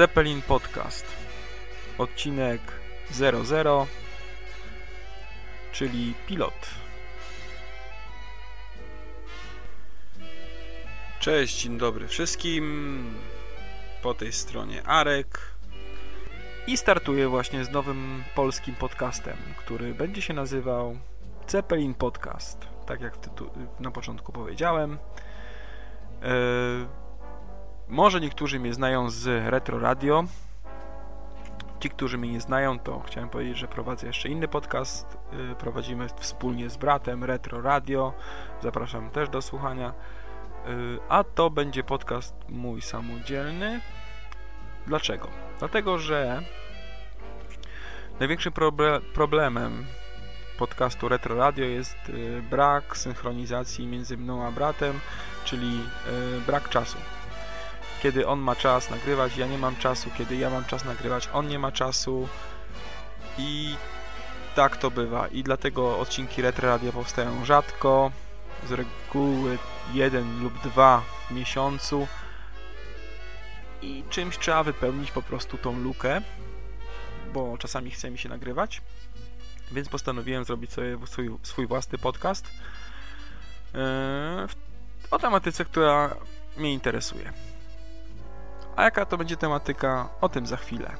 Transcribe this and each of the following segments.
Zeppelin Podcast. Odcinek 00, czyli pilot. Cześć, dzień dobry wszystkim. Po tej stronie Arek. I startuję właśnie z nowym polskim podcastem, który będzie się nazywał Zeppelin Podcast. Tak jak na początku powiedziałem. Yy, może niektórzy mnie znają z Retro Radio. Ci, którzy mnie nie znają, to chciałem powiedzieć, że prowadzę jeszcze inny podcast. Yy, prowadzimy wspólnie z bratem Retro Radio. Zapraszam też do słuchania. Yy, a to będzie podcast mój samodzielny. Dlaczego? Dlatego, że największym proble problemem podcastu Retro Radio jest y, brak synchronizacji między mną a bratem, czyli y, brak czasu. Kiedy on ma czas nagrywać, ja nie mam czasu, kiedy ja mam czas nagrywać, on nie ma czasu i tak to bywa. I dlatego odcinki Retro Radio powstają rzadko, z reguły jeden lub dwa w miesiącu i czymś trzeba wypełnić po prostu tą lukę, bo czasami chce mi się nagrywać więc postanowiłem zrobić sobie swój, swój własny podcast yy, o tematyce, która mnie interesuje. A jaka to będzie tematyka, o tym za chwilę.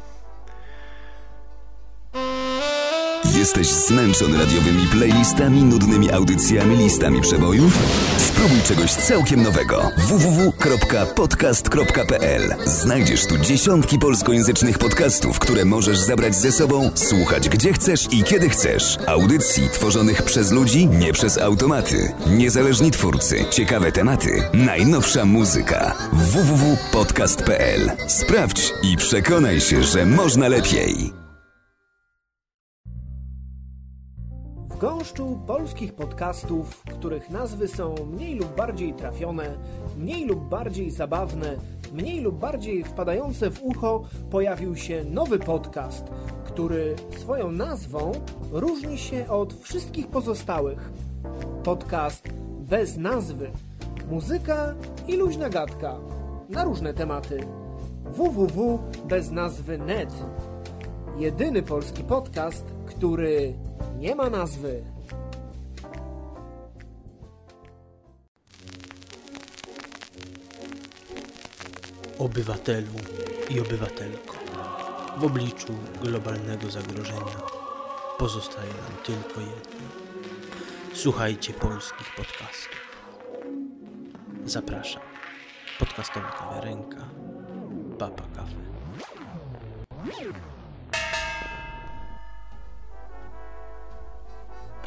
Jesteś zmęczony radiowymi playlistami, nudnymi audycjami, listami przebojów? Spróbuj czegoś całkiem nowego. www.podcast.pl Znajdziesz tu dziesiątki polskojęzycznych podcastów, które możesz zabrać ze sobą, słuchać gdzie chcesz i kiedy chcesz. Audycji tworzonych przez ludzi, nie przez automaty. Niezależni twórcy, ciekawe tematy, najnowsza muzyka. www.podcast.pl Sprawdź i przekonaj się, że można lepiej. Gąszczu polskich podcastów, których nazwy są mniej lub bardziej trafione, mniej lub bardziej zabawne, mniej lub bardziej wpadające w ucho, pojawił się nowy podcast, który swoją nazwą różni się od wszystkich pozostałych. Podcast bez nazwy, muzyka i luźna gadka na różne tematy. www bez nazwy net. Jedyny polski podcast, który nie ma nazwy. Obywatelu i obywatelko, w obliczu globalnego zagrożenia pozostaje nam tylko jedno. Słuchajcie polskich podcastów. Zapraszam. Podcastowa kawiarenka. Papa Kafe.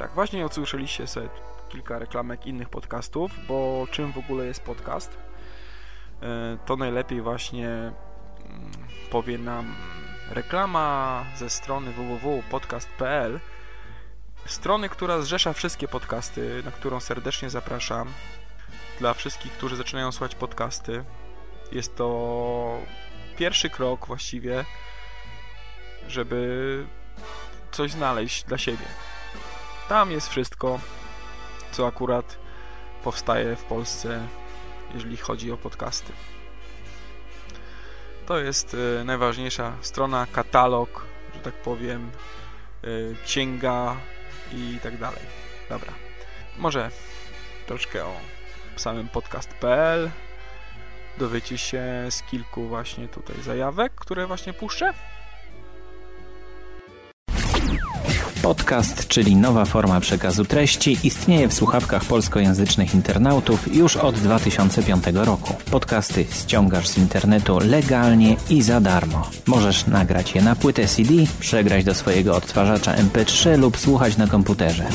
Tak, właśnie odsłyszeliście sobie kilka reklamek innych podcastów, bo czym w ogóle jest podcast? E, to najlepiej właśnie mm, powie nam reklama ze strony www.podcast.pl strony, która zrzesza wszystkie podcasty, na którą serdecznie zapraszam dla wszystkich, którzy zaczynają słuchać podcasty. Jest to pierwszy krok właściwie, żeby coś znaleźć dla siebie. Tam jest wszystko, co akurat powstaje w Polsce, jeżeli chodzi o podcasty. To jest y, najważniejsza strona, katalog, że tak powiem, y, księga i tak dalej. Dobra. Może troszkę o samym podcast.pl dowiecie się z kilku właśnie tutaj zajawek, które właśnie puszczę. Podcast, czyli nowa forma przekazu treści, istnieje w słuchawkach polskojęzycznych internautów już od 2005 roku. Podcasty ściągasz z internetu legalnie i za darmo. Możesz nagrać je na płytę CD, przegrać do swojego odtwarzacza MP3 lub słuchać na komputerze.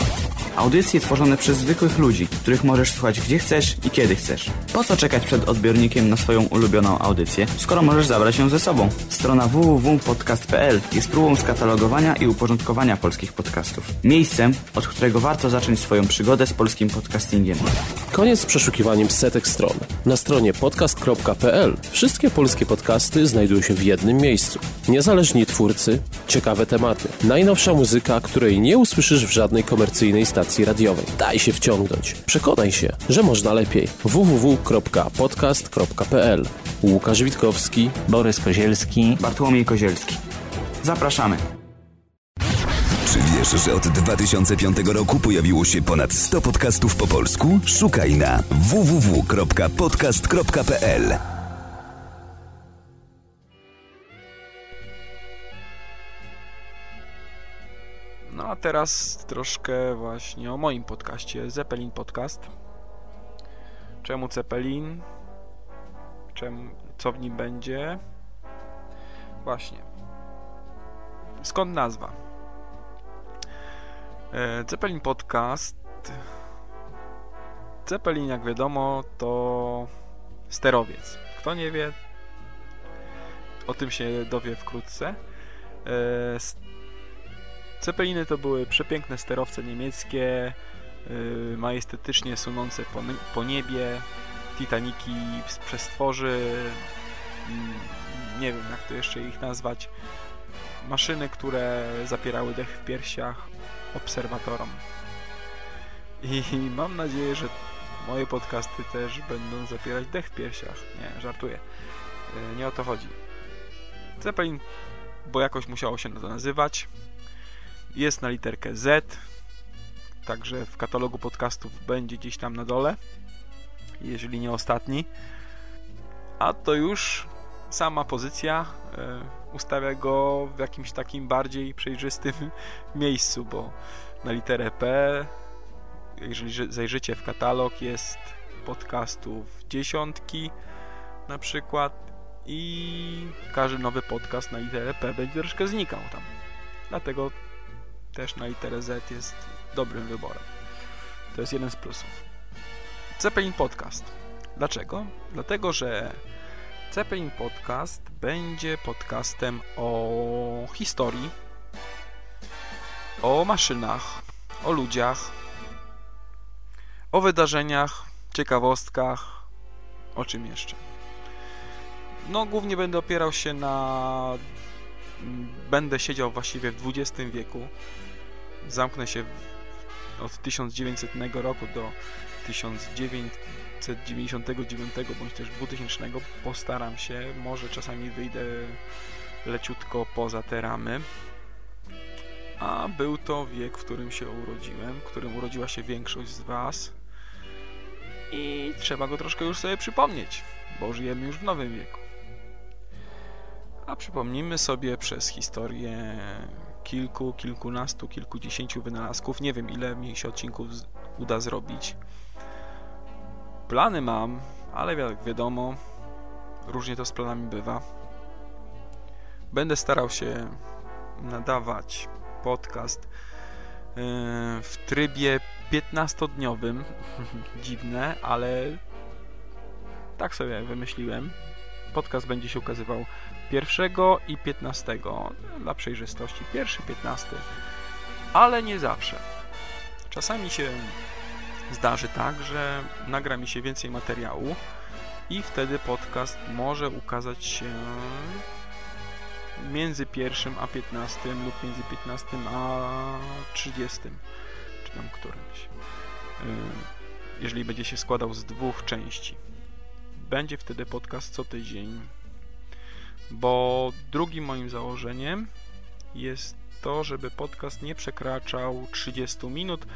Audycje tworzone przez zwykłych ludzi, których możesz słuchać gdzie chcesz i kiedy chcesz. Po co czekać przed odbiornikiem na swoją ulubioną audycję, skoro możesz zabrać ją ze sobą? Strona www.podcast.pl jest próbą skatalogowania i uporządkowania polskich podcastów. Miejscem, od którego warto zacząć swoją przygodę z polskim podcastingiem. Koniec z przeszukiwaniem setek stron. Na stronie podcast.pl wszystkie polskie podcasty znajdują się w jednym miejscu. Niezależni twórcy, ciekawe tematy, najnowsza muzyka, której nie usłyszysz w żadnej komercyjnej stacji radiowej. Daj się wciągnąć. Przekonaj się, że można lepiej. www.podcast.pl Łukasz Witkowski, Borys Kozielski, Bartłomiej Kozielski. Zapraszamy. Czy wiesz, że od 2005 roku pojawiło się ponad 100 podcastów po polsku? Szukaj na www.podcast.pl. teraz troszkę właśnie o moim podcaście Zeppelin Podcast. Czemu Zeppelin? Czemu, co w nim będzie? Właśnie. Skąd nazwa? E, Zeppelin Podcast. Zeppelin, jak wiadomo, to sterowiec. Kto nie wie, o tym się dowie wkrótce. Zeppeliny to były przepiękne sterowce niemieckie, yy, majestetycznie sunące po, po niebie, Titaniki z przestworzy, mm, nie wiem jak to jeszcze ich nazwać, maszyny, które zapierały dech w piersiach obserwatorom. I mam nadzieję, że moje podcasty też będą zapierać dech w piersiach. Nie, żartuję. Yy, Nie o to chodzi. Zeppelin, bo jakoś musiało się to nazywać. Jest na literkę Z, także w katalogu podcastów będzie gdzieś tam na dole, jeżeli nie ostatni. A to już sama pozycja e, ustawia go w jakimś takim bardziej przejrzystym miejscu, bo na literę P, jeżeli że- zajrzycie w katalog, jest podcastów dziesiątki na przykład i każdy nowy podcast na literę P będzie troszkę znikał tam. Dlatego też na literę Z jest dobrym wyborem. To jest jeden z plusów. Zeppelin Podcast. Dlaczego? Dlatego, że Zeppelin Podcast będzie podcastem o historii, o maszynach, o ludziach, o wydarzeniach, ciekawostkach, o czym jeszcze. No, głównie będę opierał się na będę siedział właściwie w XX wieku. Zamknę się od 1900 roku do 1999 bądź też 2000. Postaram się, może czasami wyjdę leciutko poza te ramy. A był to wiek, w którym się urodziłem, w którym urodziła się większość z Was. I trzeba go troszkę już sobie przypomnieć, bo żyjemy już w nowym wieku. A przypomnijmy sobie przez historię kilku, kilkunastu, kilkudziesięciu wynalazków. Nie wiem, ile mi się odcinków uda zrobić. Plany mam, ale jak wiadomo, różnie to z planami bywa. Będę starał się nadawać podcast yy, w trybie 15-dniowym. Dziwne, ale tak sobie wymyśliłem. Podcast będzie się ukazywał pierwszego i 15 dla przejrzystości. Pierwszy, 15, ale nie zawsze. Czasami się zdarzy tak, że nagra mi się więcej materiału i wtedy podcast może ukazać się między pierwszym a 15 lub między 15 a 30 czy tam którymś. Yy, Jeżeli będzie się składał z dwóch części. Będzie wtedy podcast co tydzień bo drugim moim założeniem jest to, żeby podcast nie przekraczał 30 minut,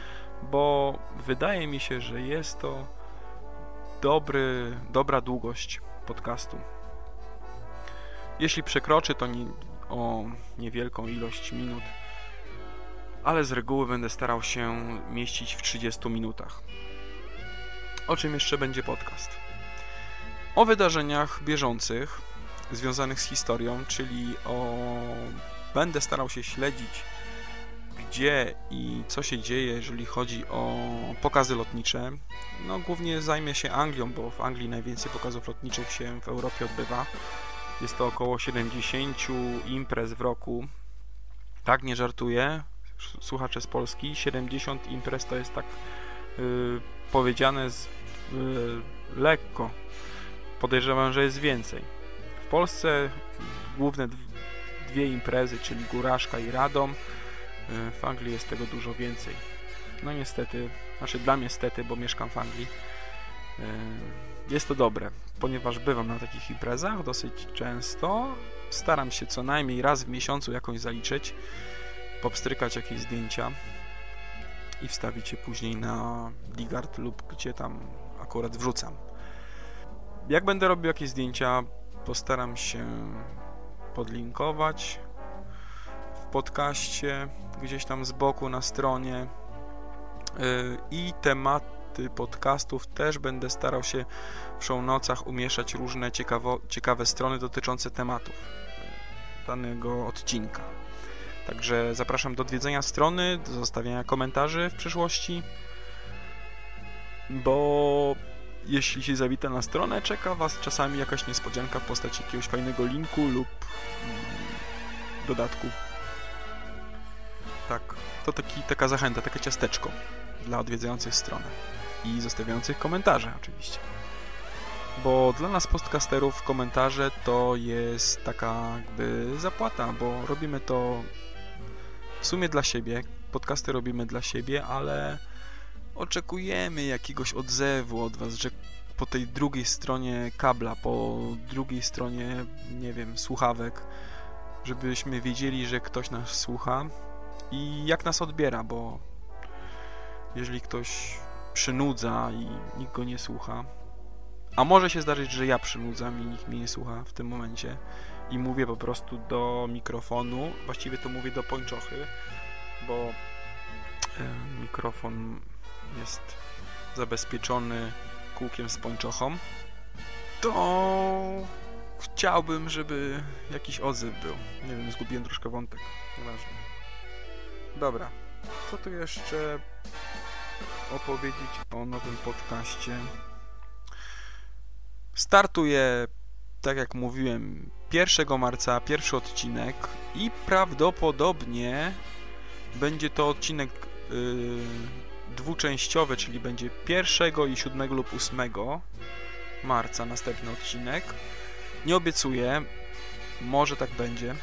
bo wydaje mi się, że jest to dobry, dobra długość podcastu. Jeśli przekroczy to nie, o niewielką ilość minut, ale z reguły będę starał się mieścić w 30 minutach. O czym jeszcze będzie podcast? O wydarzeniach bieżących, związanych z historią, czyli o... będę starał się śledzić gdzie i co się dzieje, jeżeli chodzi o pokazy lotnicze. No głównie zajmę się Anglią, bo w Anglii najwięcej pokazów lotniczych się w Europie odbywa. Jest to około 70 imprez w roku. Tak, nie żartuję. Słuchacze z Polski, 70 imprez to jest tak yy, powiedziane z, yy, lekko. Podejrzewam, że jest więcej. W Polsce główne dwie imprezy, czyli Góraszka i Radom. W Anglii jest tego dużo więcej. No niestety, znaczy dla mnie niestety, bo mieszkam w Anglii. Jest to dobre, ponieważ bywam na takich imprezach dosyć często. Staram się co najmniej raz w miesiącu jakąś zaliczyć, popstrykać jakieś zdjęcia i wstawić je później na Digard lub gdzie tam akurat wrzucam. Jak będę robił jakieś zdjęcia, postaram się podlinkować w podcaście, gdzieś tam z boku na stronie y, i tematy podcastów też będę starał się w show nocach umieszczać różne ciekawo, ciekawe strony dotyczące tematów danego odcinka. Także zapraszam do odwiedzenia strony, do zostawiania komentarzy w przyszłości, bo jeśli się zawita na stronę, czeka Was czasami jakaś niespodzianka w postaci jakiegoś fajnego linku lub mm, dodatku. Tak, to taki, taka zachęta, takie ciasteczko dla odwiedzających stronę i zostawiających komentarze oczywiście. Bo dla nas podcasterów komentarze to jest taka jakby zapłata, bo robimy to w sumie dla siebie, podcasty robimy dla siebie, ale oczekujemy jakiegoś odzewu od Was, że po tej drugiej stronie kabla, po drugiej stronie, nie wiem, słuchawek, żebyśmy wiedzieli, że ktoś nas słucha i jak nas odbiera, bo jeżeli ktoś przynudza i nikt go nie słucha, a może się zdarzyć, że ja przynudzam i nikt mnie nie słucha w tym momencie i mówię po prostu do mikrofonu, właściwie to mówię do pończochy, bo mikrofon jest zabezpieczony kółkiem z pończochą, to chciałbym, żeby jakiś odzew był. Nie wiem, zgubiłem troszkę wątek. Nieważne. Dobra. Co tu jeszcze opowiedzieć o nowym podcaście? Startuje, tak jak mówiłem, 1 marca pierwszy odcinek i prawdopodobnie będzie to odcinek yy, dwuczęściowy, czyli będzie 1 i 7 lub 8 marca następny odcinek. Nie obiecuję, może tak będzie.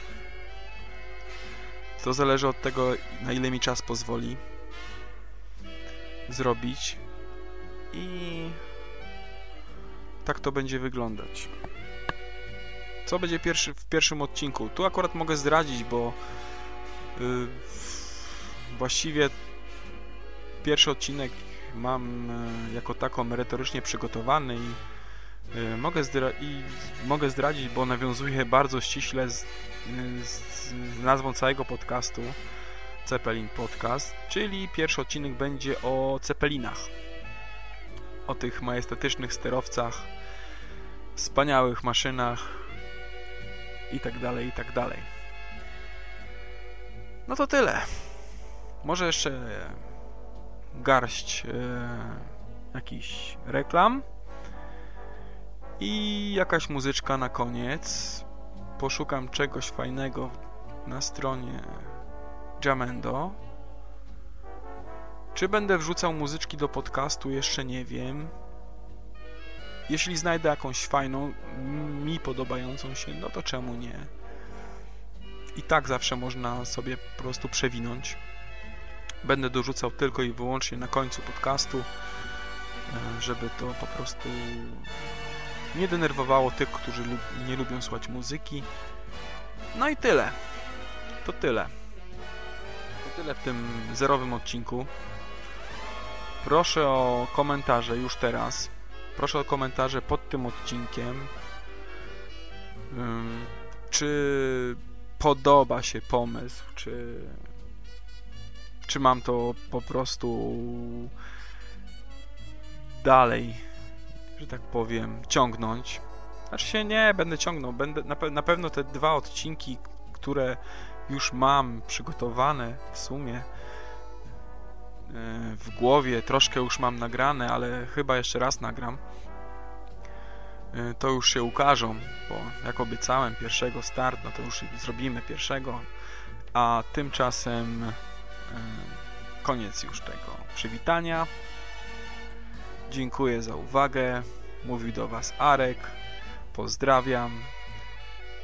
To zależy od tego, na ile mi czas pozwoli zrobić. I tak to będzie wyglądać. Co będzie pierwszy, w pierwszym odcinku? Tu akurat mogę zdradzić, bo yy, właściwie pierwszy odcinek mam e, jako tako merytorycznie przygotowany i e, mogę, zdra i mogę zdradzić, bo nawiązuje bardzo ściśle z, z, z nazwą całego podcastu Cepelin Podcast, czyli pierwszy odcinek będzie o cepelinach. O tych majestatycznych sterowcach, wspaniałych maszynach i tak dalej, i tak dalej. No to tyle. Może jeszcze garść e, jakichś reklam i jakaś muzyczka na koniec. Poszukam czegoś fajnego na stronie Jamendo. Czy będę wrzucał muzyczki do podcastu, jeszcze nie wiem. Jeśli znajdę jakąś fajną, mi podobającą się, no to czemu nie? I tak zawsze można sobie po prostu przewinąć. Będę dorzucał tylko i wyłącznie na końcu podcastu, e, żeby to po prostu nie denerwowało tych, którzy nie lubią słuchać muzyki. No i tyle. To tyle. To tyle w tym zerowym odcinku. Proszę o komentarze już teraz. Proszę o komentarze pod tym odcinkiem. Czy podoba się pomysł, czy czy mam to po prostu dalej, że tak powiem, ciągnąć. Znaczy się nie, będę ciągnął. Będę, na, pe na pewno te dwa odcinki, które już mam przygotowane w sumie e, w głowie, troszkę już mam nagrane, ale chyba jeszcze raz nagram. E, to już się ukażą, bo jak obiecałem pierwszego start, no to już zrobimy pierwszego, a tymczasem koniec już tego przywitania. Dziękuję za uwagę. Mówił do Was Arek. Pozdrawiam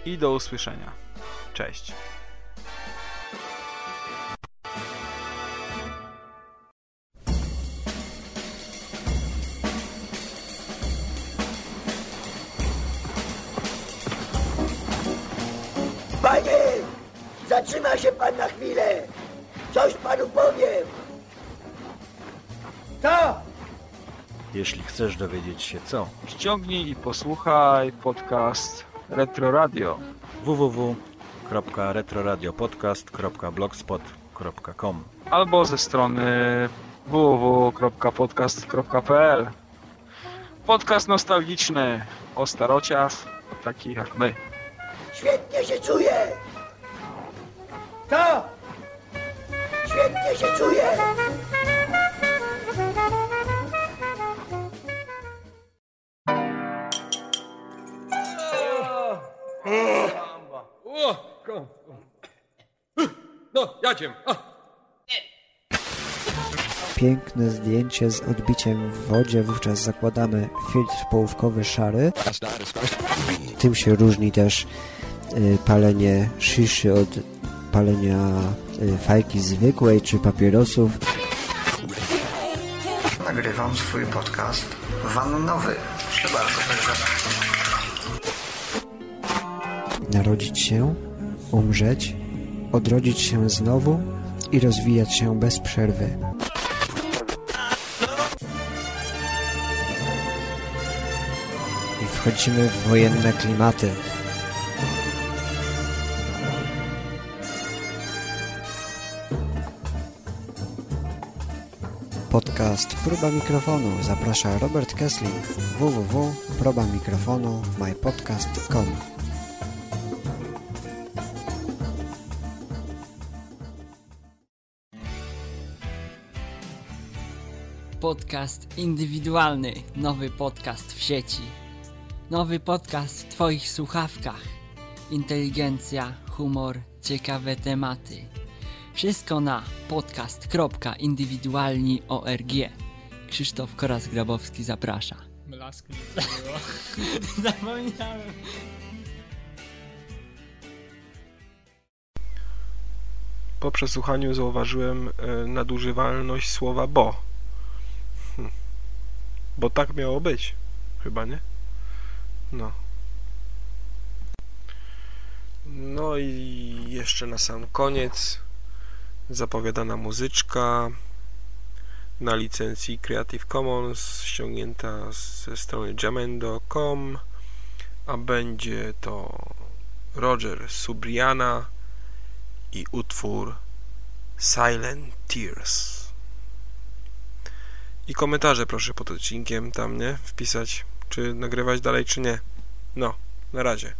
i do usłyszenia. Cześć. Co? Jeśli chcesz dowiedzieć się co, Ściągnij i posłuchaj podcast Retro Radio. www.retroradiopodcast.blogspot.com albo ze strony www.podcast.pl Podcast nostalgiczny o starociach, takich jak my. Świetnie się czuję! Co? Świetnie się czuję! Jadziem. Piękne zdjęcie z odbiciem w wodzie, wówczas zakładamy filtr połówkowy szary. Tym się różni też y, palenie szyszy od palenia y, fajki zwykłej czy papierosów. Nagrywam swój podcast wannowy. Proszę bardzo, Narodzić się, umrzeć, odrodzić się znowu i rozwijać się bez przerwy. I wchodzimy w wojenne klimaty. Podcast Próba Mikrofonu zaprasza Robert Kessling www.probamikrofonu Podcast indywidualny, nowy podcast w sieci. Nowy podcast w Twoich słuchawkach. Inteligencja, humor, ciekawe tematy. Wszystko na podcast.indywidualni.org. Krzysztof Koras-Grabowski zaprasza. Było. Zapomniałem. Po przesłuchaniu zauważyłem e, nadużywalność słowa bo. Bo tak miało być. Chyba nie? No. No i jeszcze na sam koniec zapowiadana muzyczka na licencji Creative Commons ściągnięta ze strony jamendo.com a będzie to Roger Subriana i utwór Silent Tears. I komentarze proszę pod odcinkiem tam, nie? Wpisać, czy nagrywać dalej, czy nie. No, na razie.